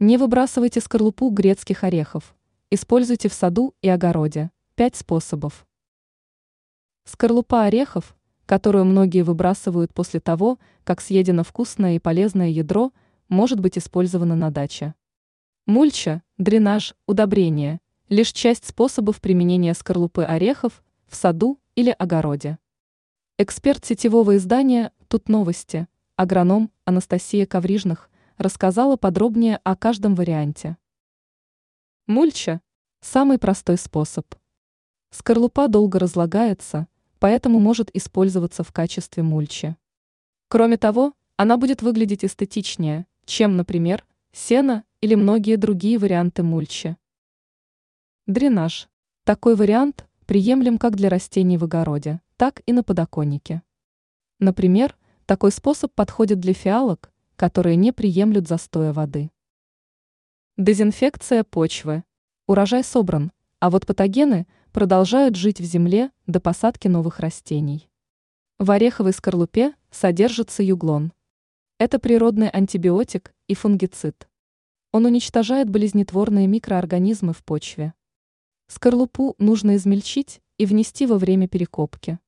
Не выбрасывайте скорлупу грецких орехов. Используйте в саду и огороде. Пять способов. Скорлупа орехов, которую многие выбрасывают после того, как съедено вкусное и полезное ядро, может быть использована на даче. Мульча, дренаж, удобрение – лишь часть способов применения скорлупы орехов в саду или огороде. Эксперт сетевого издания «Тут новости», агроном Анастасия Коврижных, рассказала подробнее о каждом варианте. Мульча – самый простой способ. Скорлупа долго разлагается – поэтому может использоваться в качестве мульчи. Кроме того, она будет выглядеть эстетичнее, чем, например, сено или многие другие варианты мульчи. Дренаж. Такой вариант приемлем как для растений в огороде, так и на подоконнике. Например, такой способ подходит для фиалок, которые не приемлют застоя воды. Дезинфекция почвы. Урожай собран, а вот патогены – продолжают жить в земле до посадки новых растений. В ореховой скорлупе содержится юглон. Это природный антибиотик и фунгицид. Он уничтожает болезнетворные микроорганизмы в почве. Скорлупу нужно измельчить и внести во время перекопки.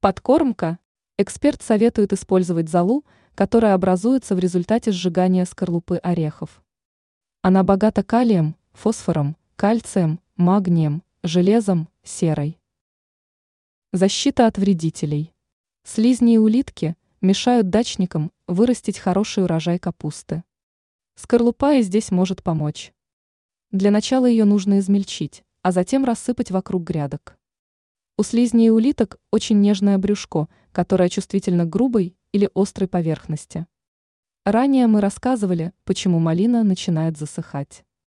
Подкормка. Эксперт советует использовать золу, которая образуется в результате сжигания скорлупы орехов. Она богата калием, фосфором, кальцием, магнием, железом, серой. Защита от вредителей. Слизни и улитки мешают дачникам вырастить хороший урожай капусты. Скорлупа и здесь может помочь. Для начала ее нужно измельчить, а затем рассыпать вокруг грядок. У слизней и улиток очень нежное брюшко, которое чувствительно к грубой или острой поверхности. Ранее мы рассказывали, почему малина начинает засыхать.